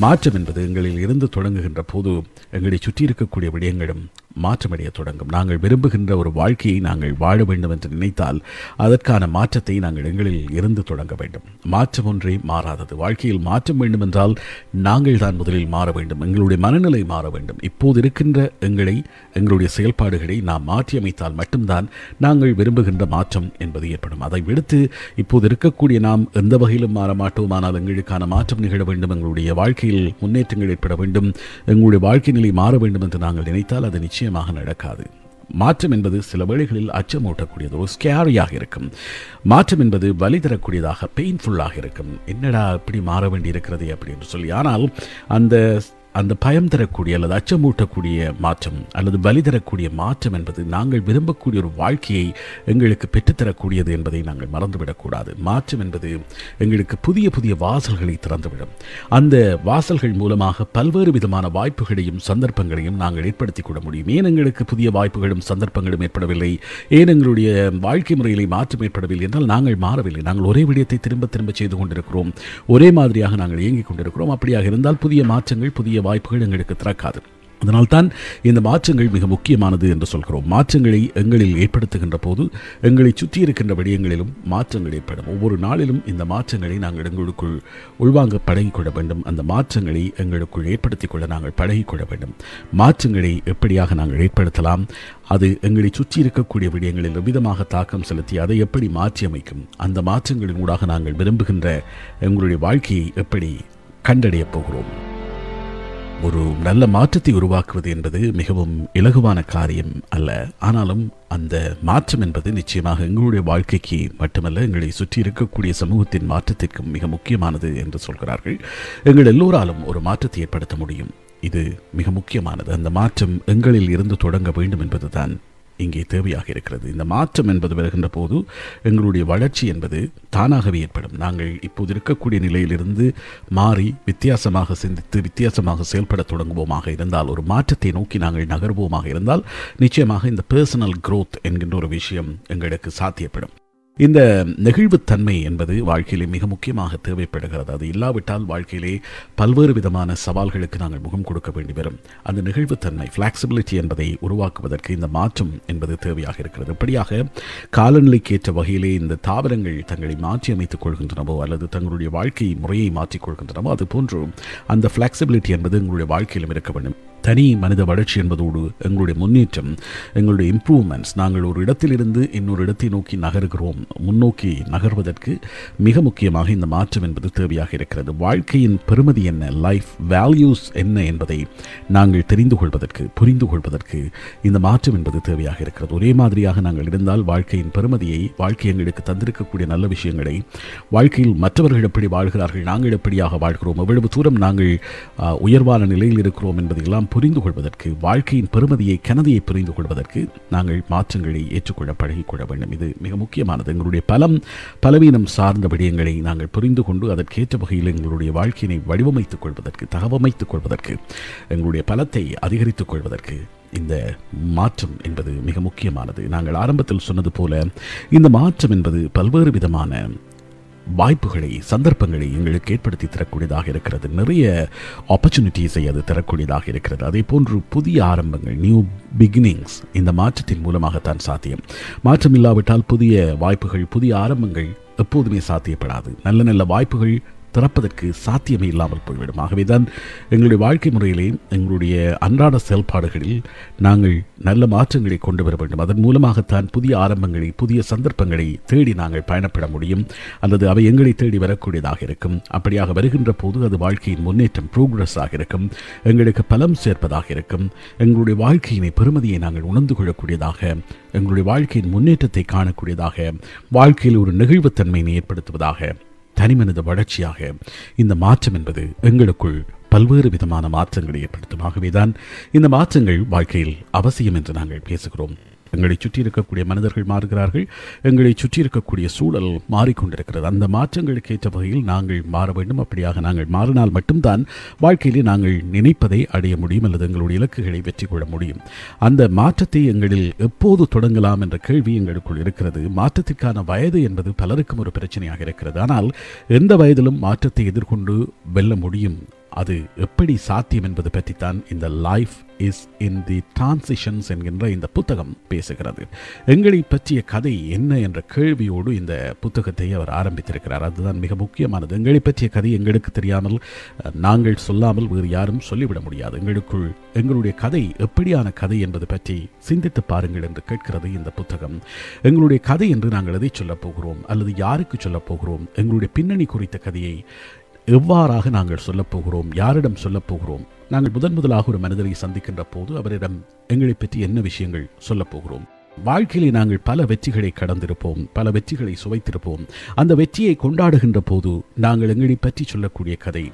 மாற்றம் என்பது எங்களில் இருந்து தொடங்குகின்ற போது எங்களை சுற்றி இருக்கக்கூடிய விடயங்களும் மாற்றமடைய தொடங்கும். நாங்கள் விரும்புகின்ற ஒரு வாழ்க்கையை நாங்கள் வாழ வேண்டும் என்று நினைத்தால் அதற்கான மாற்றத்தை நாங்கள் எங்களில் இருந்து தொடங்க வேண்டும். மாற்றம் ஒன்றே மாறாதது. வாழ்க்கையில் மாற்றம் வேண்டும் என்றால் நாங்கள் தான் முதலில் மாற வேண்டும். எங்களுடைய மனநிலை மாற வேண்டும். இப்போது இருக்கின்ற எங்களை எங்களுடைய செயல்பாடுகளை நாம் மாற்றியமைத்தால் மட்டும்தான் நாங்கள் விரும்புகின்ற மாற்றம் என்பது ஏற்படும். அதை விடுத்து இப்போது இருக்கக்கூடிய நாம் எந்த வகையிலும் மாற மாட்டோம். ஆனால் எங்களுக்கான மாற்றம் நிகழ வேண்டும். எங்களுடைய வாழ்க்கையில் முன்னேற்றங்கள் ஏற்பட வேண்டும். எங்களுடைய வாழ்க்கை நிலை மாற வேண்டும் என்று நாங்கள் நினைத்தால் அது நிச்சயம் நிச்சயமாக நடக்காது. மாற்றம் என்பது சில வேளைகளில் அச்சமூட்டக்கூடியது ஒரு ஸ்கேரியாக இருக்கும். மாற்றம் என்பது வலி தரக்கூடியதாக பெயின்ஃபுல்லாக இருக்கும். என்னடா இப்படி மாற வேண்டி இருக்கிறது அப்படின்னு சொல்லி. ஆனால் அந்த அந்த பயம் தரக்கூடிய அல்லது அச்சமூட்டக்கூடிய மாற்றம் அல்லது பலி தரக்கூடிய மாற்றம் என்பது நாங்கள் விரும்பக்கூடிய ஒரு வாழ்க்கையை எங்களுக்கு பெற்றுத்தரக்கூடியது என்பதை நாங்கள் மறந்துவிடக்கூடாது. மாற்றம் என்பது எங்களுக்கு புதிய புதிய வாசல்களை திறந்துவிடும். அந்த வாசல்கள் மூலமாக பல்வேறு விதமான வாய்ப்புகளையும் சந்தர்ப்பங்களையும் நாங்கள் ஏற்படுத்திக் கொள்ள முடியும். ஏன் எங்களுக்கு புதிய வாய்ப்புகளும் சந்தர்ப்பங்களும் ஏற்படவில்லை? ஏன் எங்களுடைய வாழ்க்கை முறையிலே மாற்றம் ஏற்படவில்லை என்றால் நாங்கள் மாறவில்லை. நாங்கள் ஒரே விடயத்தை திரும்ப திரும்ப செய்து கொண்டிருக்கிறோம். ஒரே மாதிரியாக நாங்கள் இயங்கிக் கொண்டிருக்கிறோம். அப்படியாக இருந்தால் புதிய மாற்றங்கள் புதிய வாய்ப்புகள் எங்களுக்கு திறக்காது. அதனால்தான் இந்த மாற்றங்கள் மிக முக்கியமானது என்று சொல்கிறோம். மாற்றங்களை எங்களில் ஏற்படுத்துகின்ற போது எங்களை சுற்றி இருக்கின்ற விடயங்களிலும் மாற்றங்கள் ஏற்படும். ஒவ்வொரு நாளிலும் இந்த மாற்றங்களை நாங்கள் எங்களுக்குள் உள்வாங்க பழகிக்கொள்ள வேண்டும். அந்த மாற்றங்களை எங்களுக்குள் ஏற்படுத்திக் கொள்ள நாங்கள் பழகிக்கொள்ள வேண்டும். மாற்றங்களை எப்படியாக நாங்கள் ஏற்படுத்தலாம்? அது எங்களை சுற்றி இருக்கக்கூடிய விடயங்களில் விதமாக தாக்கம் செலுத்தி அதை எப்படி மாற்றியமைக்கும்? அந்த மாற்றங்களின் ஊடாக நாங்கள் விரும்புகின்ற எங்களுடைய வாழ்க்கையை எப்படி கண்டடையப் போகிறோம்? ஒரு நல்ல மாற்றத்தை உருவாக்குவது என்பது மிகவும் இலகுவான காரியம் அல்ல. ஆனாலும் அந்த மாற்றம் என்பது நிச்சயமாக எங்களுடைய வாழ்க்கைக்கு மட்டுமல்ல எங்களை சுற்றி இருக்கக்கூடிய சமூகத்தின் மாற்றத்திற்கும் மிக முக்கியமானது என்று சொல்கிறார்கள். எங்கள் எல்லோராலும் ஒரு மாற்றத்தை ஏற்படுத்த முடியும். இது மிக முக்கியமானது. அந்த மாற்றம் எங்களில் இருந்து தொடங்க வேண்டும் என்பதுதான் இங்கே தேவையாக இருக்கிறது. இந்த மாற்றம் என்பது வருகின்ற போது எங்களுடைய வளர்ச்சி என்பது தானாகவே ஏற்படும். நாங்கள் இப்போது இருக்கக்கூடிய நிலையிலிருந்து மாறி வித்தியாசமாக சிந்தித்து வித்தியாசமாக செயல்பட தொடங்குவோமாக இருந்தால் ஒரு மாற்றத்தை நோக்கி நாங்கள் நகர்வோமாக இருந்தால் நிச்சயமாக இந்த பர்சனல் க்ரோத் என்கின்ற ஒரு விஷயம் எங்களுக்கு சாத்தியப்படும். இந்த நெகிழ்வுத்தன்மை என்பது வாழ்க்கையிலே மிக முக்கியமாக தேவைப்படுகிறது. அது இல்லாவிட்டால் வாழ்க்கையிலே பல்வேறு விதமான சவால்களுக்கு நாங்கள் முகம் கொடுக்க வேண்டி வரும். அந்த நெகிழ்வுத்தன்மை ஃப்ளாக்சிபிலிட்டி என்பதை உருவாக்குவதற்கு இந்த மாற்றம் என்பது தேவையாக இருக்கிறது. இப்படியாக காலநிலைக்கேற்ற வகையிலே இந்த தாவரங்கள் தங்களை மாற்றி அமைத்துக் கொள்கின்றனவோ அல்லது தங்களுடைய வாழ்க்கை முறையை மாற்றிக் கொள்கின்றனவோ அது போன்று அந்த ஃப்ளாக்சிபிலிட்டி என்பது உங்களுடைய வாழ்க்கையிலும் இருக்க வேண்டும். தனி மனித வளர்ச்சி என்பதோடு எங்களுடைய முன்னேற்றம் எங்களுடைய இம்ப்ரூவ்மெண்ட்ஸ் நாங்கள் ஒரு இடத்திலிருந்து இன்னொரு இடத்தை நோக்கி நகர்கிறோம். முன்னோக்கி நகர்வதற்கு மிக முக்கியமாக இந்த மாற்றம் என்பது தேவையாக இருக்கிறது. வாழ்க்கையின் பெருமதி என்ன? லைஃப் வேல்யூஸ் என்ன என்பதை நாங்கள் தெரிந்து கொள்வதற்கு புரிந்து கொள்வதற்கு இந்த மாற்றம் என்பது தேவையாக இருக்கிறது. ஒரே மாதிரியாக நாங்கள் இருந்தால் வாழ்க்கையின் பெருமதியை வாழ்க்கை எங்களுக்கு தந்திருக்கக்கூடிய நல்ல விஷயங்களை வாழ்க்கையில் மற்றவர்கள் எப்படி வாழ்கிறார்கள் நாங்கள் எப்படியாக வாழ்கிறோம் எவ்வளவு தூரம் நாங்கள் உயர்வான நிலையில் இருக்கிறோம் என்பதையெல்லாம் புரிந்து கொள்வதற்கு வாழ்க்கையின் பெருமதியை கனதியை புரிந்து கொள்வதற்கு நாங்கள் மாற்றங்களை ஏற்றுக்கொள்ள பழகிக்கொள்ள வேண்டும். இது மிக முக்கியமானது. எங்களுடைய பலம் பலவீனம் சார்ந்த விடயங்களை நாங்கள் புரிந்து கொண்டு அதற்கேற்ற வகையில் எங்களுடைய வாழ்க்கையினை வடிவமைத்துக் கொள்வதற்கு தகவமைத்துக் கொள்வதற்கு எங்களுடைய பலத்தை அதிகரித்துக் கொள்வதற்கு இந்த மாற்றம் என்பது மிக முக்கியமானது. நாங்கள் ஆரம்பத்தில் சொன்னது போல இந்த மாற்றம் என்பது பல்வேறு விதமான வாய்ப்புகளை சந்தர்ப்பங்களை எங்களுக்கு ஏற்படுத்தி தரக்கூடியதாக இருக்கிறது. நிறைய ஆப்பர்ச்சுனிட்டிஸை அது தரக்கூடியதாக இருக்கிறது. அதே போன்று புதிய ஆரம்பங்கள் நியூ பிகினிங்ஸ் இந்த மாற்றத்தின் மூலமாகத்தான் சாத்தியம். மாற்றம் இல்லாவிட்டால் புதிய வாய்ப்புகள் புதிய ஆரம்பங்கள் எப்போதுமே சாத்தியப்படாது. நல்ல நல்ல வாய்ப்புகள் திறப்பதற்கு சாத்தியமே இல்லாமல் போய்விடும். ஆகவேதான் எங்களுடைய வாழ்க்கை முறையிலே எங்களுடைய அன்றாட செயல்பாடுகளில் நாங்கள் நல்ல மாற்றங்களை கொண்டு வர வேண்டும். அதன் மூலமாகத்தான் புதிய ஆரம்பங்களை புதிய சந்தர்ப்பங்களை தேடி நாங்கள் பயணப்பட முடியும். அல்லது அவை எங்களை தேடி வரக்கூடியதாக இருக்கும். அப்படியாக வருகின்ற போது அது வாழ்க்கையின் முன்னேற்றம் ப்ரோக்ரஸாக இருக்கும். எங்களுக்கு பலம் சேர்ப்பதாக இருக்கும். எங்களுடைய வாழ்க்கையினை பெருமதியை நாங்கள் உணர்ந்து கொள்ளக்கூடியதாக எங்களுடைய வாழ்க்கையின் முன்னேற்றத்தை காணக்கூடியதாக வாழ்க்கையில் ஒரு நெகிழ்வுத்தன்மையினை ஏற்படுத்துவதாக தனிமனித வளர்ச்சியாக இந்த மாற்றம் என்பது எங்களுக்குள் பல்வேறு விதமான மாற்றங்களை ஏற்படுத்தும். ஆகவேதான் இந்த மாற்றங்கள் வாழ்க்கையில் அவசியம் என்று நாங்கள் பேசுகிறோம். எங்களை சுற்றி இருக்கக்கூடிய மனிதர்கள் மாறுகிறார்கள். எங்களை சுற்றி இருக்கக்கூடிய சூழல் மாறிக்கொண்டிருக்கிறது. அந்த மாற்றங்களுக்கு ஏற்ற வகையில் நாங்கள் மாற வேண்டும். அப்படியாக நாங்கள் மாறினால் மட்டும்தான் வாழ்க்கையிலே நாங்கள் நினைப்பதை அடைய முடியும் அல்லது எங்களுடைய இலக்குகளை வெற்றி கொள்ள முடியும். அந்த மாற்றத்தை எங்களில் எப்போது தொடங்கலாம் என்ற கேள்வி எங்களுக்குள் இருக்கிறது. மாற்றத்திற்கான வயது என்பது பலருக்கும் ஒரு பிரச்சனையாக இருக்கிறது. ஆனால் எந்த வயதிலும் மாற்றத்தை எதிர்கொண்டு வெல்ல முடியும். அது எப்படி சாத்தியம் என்பது பற்றித்தான் இந்த life is in the transitions என்கின்ற இந்த புத்தகம் பேசுகிறது. எங்களை பற்றிய கதை என்ன என்ற கேள்வியோடு இந்த புத்தகத்தை அவர் ஆரம்பித்திருக்கிறார். அதுதான் மிக முக்கியமானது. எங்களை பற்றிய கதை எங்களுக்கு தெரியாமல் நாங்கள் சொல்லாமல் வேறு யாரும் சொல்லிவிட முடியாது. எங்களுக்குள் எங்களுடைய கதை எப்படியான கதை என்பது பற்றி சிந்தித்து பாருங்கள் என்று கேட்கிறது இந்த புத்தகம். எங்களுடைய கதை என்று நாங்கள் எதை சொல்லப் போகிறோம்? அல்லது யாருக்கு சொல்லப் போகிறோம்? எங்களுடைய பின்னணி குறித்த கதையை எவ்வாறாக நாங்கள் சொல்லப்போகிறோம் யாரிடம் சொல்லப்போகிறோம்? நாங்கள் முதன் முதலாக ஒரு மனிதரை சந்திக்கின்ற போது அவரிடம் எங்களை பற்றி என்ன விஷயங்கள் சொல்லப்போகிறோம் வாழ்க்கையிலே நாங்கள் பல வெற்றிகளை கடந்திருப்போம் பல வெற்றிகளை சுவைத்திருப்போம். அந்த வெற்றியை கொண்டாடுகின்ற போது நாங்கள் எங்களை பற்றி சொல்லக்கூடிய கதை.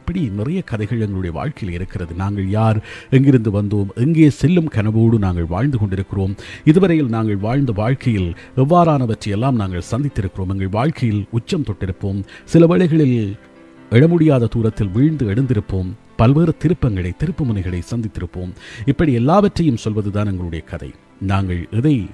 இப்படி நிறைய கதைகள் எங்களுடைய வாழ்க்கையில் இருக்கிறது. நாங்கள் யார் எங்கிருந்து வந்தோம் எங்கே செல்லும் கனவோடு நாங்கள் வாழ்ந்து கொண்டிருக்கிறோம். இதுவரையில் நாங்கள் வாழ்ந்த வாழ்க்கையில் எவ்வாறானவற்றையெல்லாம் நாங்கள் சந்தித்திருக்கிறோம். எங்கள் வாழ்க்கையில் உச்சம் தொட்டிருப்போம். சில வேளைகளில் எழ முடியாத தூரத்தில் வீழ்ந்து எழுந்திருப்போம். பல்வேறு திருப்பங்களை திருப்புமுனைகளை சந்தித்திருப்போம். இப்படி எல்லாவற்றையும் சொல்வதுதான் எங்களுடைய கதை. நாங்கள் எதை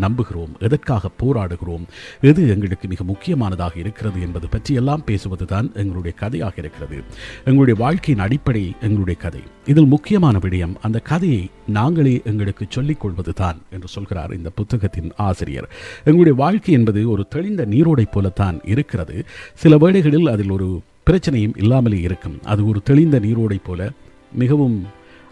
நம்புகிறோம்? எதற்காக போராடுகிறோம்? எது எங்களுக்கு மிக முக்கியமானதாக இருக்கிறது என்பது பற்றியெல்லாம் பேசுவதுதான் எங்களுடைய கதையாக இருக்கிறது. எங்களுடைய வாழ்க்கையின் அடிப்படை எங்களுடைய கதை. இதில் முக்கியமான விடயம் அந்த கதையை நாங்களே எங்களுக்கு சொல்லிக் கொள்வதுதான் என்று சொல்கிறார் இந்த புத்தகத்தின் ஆசிரியர். எங்களுடைய வாழ்க்கை என்பது ஒரு தெளிந்த நீரோடை போலத்தான் இருக்கிறது. சில வேளைகளில் அதில் ஒரு பிரச்சனையும் இல்லாமலே இருக்கும். அது ஒரு தெளிந்த நீரோடை போல மிகவும்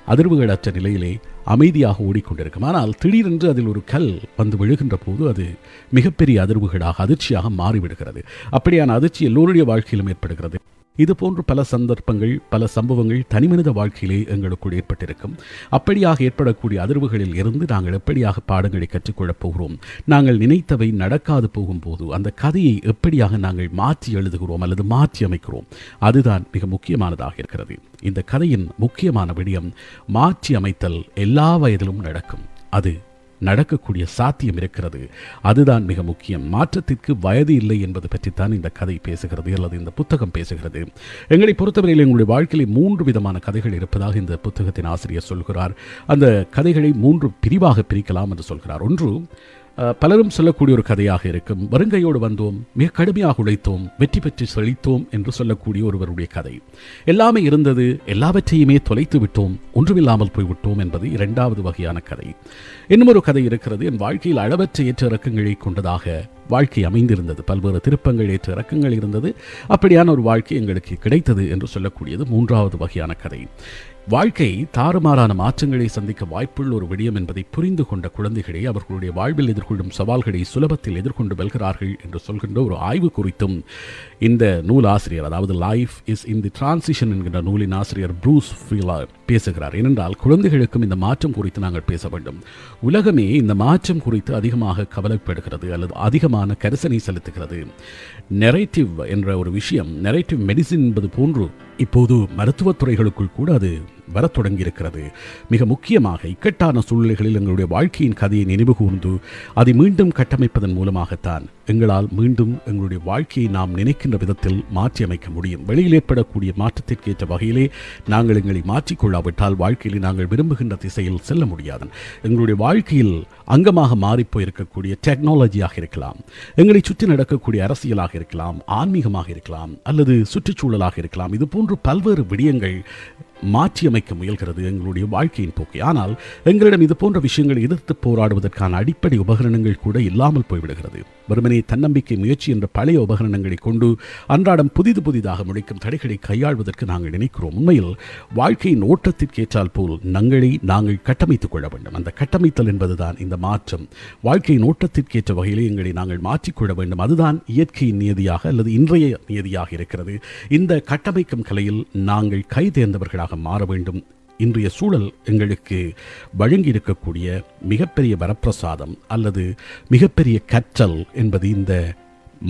அதிர்வுகளற்ற நிலையிலே அமைதியாக ஓடிக்கொண்டிருக்கும். ஆனால் திடீரென்று அதில் ஒரு கல் வந்து விழுகின்ற போது அது மிகப்பெரிய அதிர்வுகளாக அதிர்ச்சியாக மாறிவிடுகிறது. அப்படியான அதிர்ச்சி எல்லோருடைய வாழ்க்கையிலும் ஏற்படுகிறது. இது போன்று பல சந்தர்ப்பங்கள் பல சம்பவங்கள் தனிமனித வாழ்க்கையிலே எங்களுக்குள் ஏற்பட்டிருக்கும். அப்படியாக ஏற்படக்கூடிய அதிர்வுகளில் இருந்து நாங்கள் எப்படியாக பாடங்களை கற்றுக்கொள்ளப் போகிறோம்? நாங்கள் நினைத்தவை நடக்காது போகும்போது அந்த கதையை எப்படியாக நாங்கள் மாற்றி எழுதுகிறோம் அல்லது மாற்றி அமைக்கிறோம்? அதுதான் மிக முக்கியமானதாக இருக்கிறது. இந்த கதையின் முக்கியமான விடயம் மாற்றி அமைத்தல் எல்லா வயதிலும் நடக்கும். அது நடக்கக்கூடிய சாத்தியம் இருக்கிறது. அதுதான் மிக முக்கியம். மாற்றத்திற்கு வயது இல்லை என்பது பற்றித்தான் இந்த கதை பேசுகிறது அல்லது இந்த புத்தகம் பேசுகிறது. எங்களை பொறுத்தவரையில் எங்களுடைய வாழ்க்கையில் மூன்று விதமான கதைகள் இருப்பதாக இந்த புத்தகத்தின் ஆசிரியர் சொல்கிறார். அந்த கதைகளை மூன்று பிரிவாக பிரிக்கலாம் என்று சொல்கிறார். ஒன்று பலரும் சொல்லக்கூடிய ஒரு கதையாக இருக்கும். வருங்கையோடு வந்தோம் மிக கடுமையாக உழைத்தோம் வெற்றி பெற்று செழித்தோம் என்று சொல்லக்கூடிய ஒருவருடைய கதை. எல்லாமே இருந்தது எல்லாவற்றையுமே தொலைத்து விட்டோம் ஒன்றுமில்லாமல் போய்விட்டோம் என்பது இரண்டாவது வகையான கதை. இன்னும் ஒரு கதை இருக்கிறது என் வாழ்க்கையில் அளவற்ற ஏற்ற இறக்கங்களை கொண்டதாக வாழ்க்கை அமைந்திருந்தது. பல்வேறு திருப்பங்கள் ஏற்ற இறக்கங்கள் இருந்தது. அப்படியான ஒரு வாழ்க்கை எங்களுக்கு கிடைத்தது என்று சொல்லக்கூடியது மூன்றாவது வகையான கதை. வாழ்க்கை தாறுமாறான மாற்றங்களை சந்திக்க வாய்ப்புள்ள ஒரு விடயம் என்பதை புரிந்து கொண்ட குழந்தைகளை அவர்களுடைய வாழ்வில் எதிர்கொள்ளும் சவால்களை சுலபத்தில் எதிர்கொண்டு வெல்கிறார்கள் என்று சொல்கின்ற ஒரு ஆய்வு குறித்தும் இந்த நூல் ஆசிரியர் அதாவது life is in the transition என்கின்ற நூலின் ஆசிரியர் ப்ரூஸ் ஃபீலர் பேசுகிறார். ஏனென்றால் குழந்தைகளுக்கும் இந்த மாற்றம் குறித்து நாங்கள் பேச வேண்டும். உலகமே இந்த மாற்றம் குறித்து அதிகமாக கவலைப்படுகிறது அல்லது அதிகமான கரிசனை செலுத்துகிறது. நெரேட்டிவ் என்ற ஒரு விஷயம் நெரேட்டிவ் மெடிசின் என்பது போன்று இப்போது மருத்துவத் துறைகளுக்குள் கூட அது வரத் தொடங்கியிருக்கிறது மிக முக்கியமாக இக்கட்டான சூழ்நிலைகளில் எங்களுடைய வாழ்க்கையின் கதையை நினைவு கூர்ந்து அதை மீண்டும் கட்டமைப்பதன் மூலமாகத்தான் எங்களால் மீண்டும் எங்களுடைய வாழ்க்கையை நாம் நினைக்கின்ற விதத்தில் மாற்றி அமைக்க முடியும். வெளியில் ஏற்படக்கூடிய மாற்றத்திற்கேற்ற வகையிலே நாங்கள் எங்களை மாற்றிக்கொள்ளாவிட்டால் வாழ்க்கையில் நாங்கள் விரும்புகின்ற திசையில் செல்ல முடியாது. எங்களுடைய வாழ்க்கையில் அங்கமாக மாறிப்போயிருக்கக்கூடிய டெக்னாலஜியாக இருக்கலாம். எங்களை சுற்றி நடக்கக்கூடிய அரசியலாக இருக்கலாம் ஆன்மீகமாக இருக்கலாம் அல்லது சுற்றுச்சூழலாக இருக்கலாம். இது போன்று பல்வேறு விடயங்கள் மாற்றியமைக்க முயல்கிறது எங்களுடைய வாழ்க்கையின் போக்கை. ஆனால் எங்களிடம் இது போன்ற விஷயங்களை எதிர்த்து போராடுவதற்கான அடிப்படை உபகரணங்கள் கூட இல்லாமல் போய்விடுகிறது. வெறுமனே தன்னம்பிக்கை முயற்சி என்ற பழைய உபகரணங்களை கொண்டு அன்றாடம் புதிது புதிதாக முடிக்கும் தடைகளை கையாள்வதற்கு நாங்கள் நினைக்கிறோம். உண்மையில் வாழ்க்கையின் ஓட்டத்திற்கேற்றால் போல் நங்களை நாங்கள் கட்டமைத்துக் கொள்ள வேண்டும். அந்த கட்டமைத்தல் என்பதுதான் இந்த மாற்றம். வாழ்க்கையின் ஓட்டத்திற்கேற்ற வகையில் எங்களை நாங்கள் மாற்றிக்கொள்ள வேண்டும். அதுதான் இயற்கையின் நியதியாக அல்லது இன்றைய நியதியாக இருக்கிறது. இந்த கட்டமைக்கும் கலையில் நாங்கள் கை தேர்ந்தவர்களாக மாற வேண்டும். இன்றைய சூழல் எங்களுக்கு வழங்கி இருக்கக்கூடிய மிகப்பெரிய வரப்பிரசாதம் அல்லது மிகப்பெரிய கற்றல் என்பது இந்த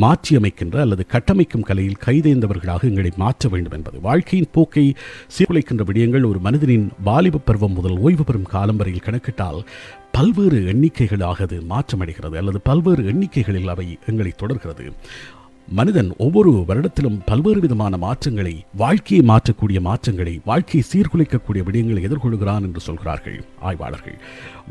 மாற்றியமைக்கின்ற அல்லது கட்டமைக்கும் கலையில் கைதேர்ந்தவர்களாக எங்களை மாற்ற வேண்டும் என்பது. வாழ்க்கையின் போக்கை சீர்குலைக்கின்ற விடயங்கள் ஒரு மனிதனின் வாலிப பருவம் முதல் ஓய்வு பெறும் காலம் வரையில் கணக்கிட்டால் பல்வேறு எண்ணிக்கைகளாக அது மாற்றமடைகிறது அல்லது பல்வேறு எண்ணிக்கைகளில் அவை எங்களை தொடர்கிறது. மனிதன் ஒவ்வொரு வருடத்திலும் பல்வேறு விதமான மாற்றங்களை வாழ்க்கையை மாற்றக்கூடிய மாற்றங்களை வாழ்க்கையை சீர்குலைக்கக்கூடிய விடயங்களை எதிர்கொள்கிறான் என்று சொல்கிறார்கள் ஆய்வாளர்கள்.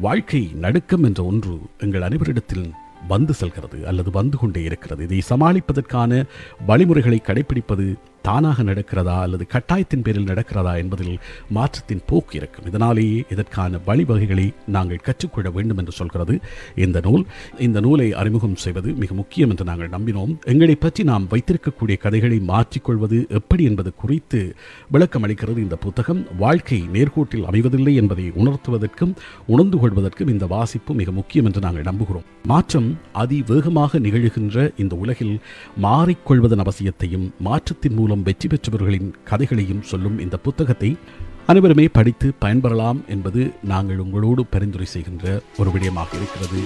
வாழ்க்கை நடுக்கம் என்ற ஒன்று எங்கள் அனைவரிடத்தில் வந்து செல்கிறது அல்லது வந்து கொண்டே இருக்கிறது. இதை சமாளிப்பதற்கான வழிமுறைகளை கடைபிடிப்பது தானாக நடக்கிறதா அல்லது கட்டாயத்தின் பேரில் நடக்கிறதா என்பதில் மாற்றத்தின் போக்கு இருக்கும். இதனாலேயே இதற்கான வழிவகைகளை நாங்கள் கற்றுக்கொள்ள வேண்டும் என்று சொல்கிறது இந்த நூல். இந்த நூலை அறிமுகம் செய்வது மிக முக்கியம் என்று நாங்கள் நம்பினோம். எங்களை பற்றி நாம் வைத்திருக்கக்கூடிய கதைகளை மாற்றிக்கொள்வது எப்படி என்பது குறித்து விளக்கம் அளிக்கிறது இந்த புத்தகம். வாழ்க்கை நேர்கோட்டில் அமைவதில்லை என்பதை உணர்த்துவதற்கும் உணர்ந்து கொள்வதற்கும் இந்த வாசிப்பு மிக முக்கியம் என்று நாங்கள் நம்புகிறோம். மாற்றம் அதிவேகமாக நிகழுகின்ற இந்த உலகில் மாறிக்கொள்வதன் அவசியத்தையும் மாற்றத்தின் மூலம் வெற்றி பெற்றவர்களின் கதைகளையும் சொல்லும் இந்த புத்தகத்தை அனைவருமே படித்து பயன்பெறலாம் என்பது நாங்கள் உங்களோடு பரிந்துரை செய்கின்ற ஒரு விடயமாக இருக்கிறது.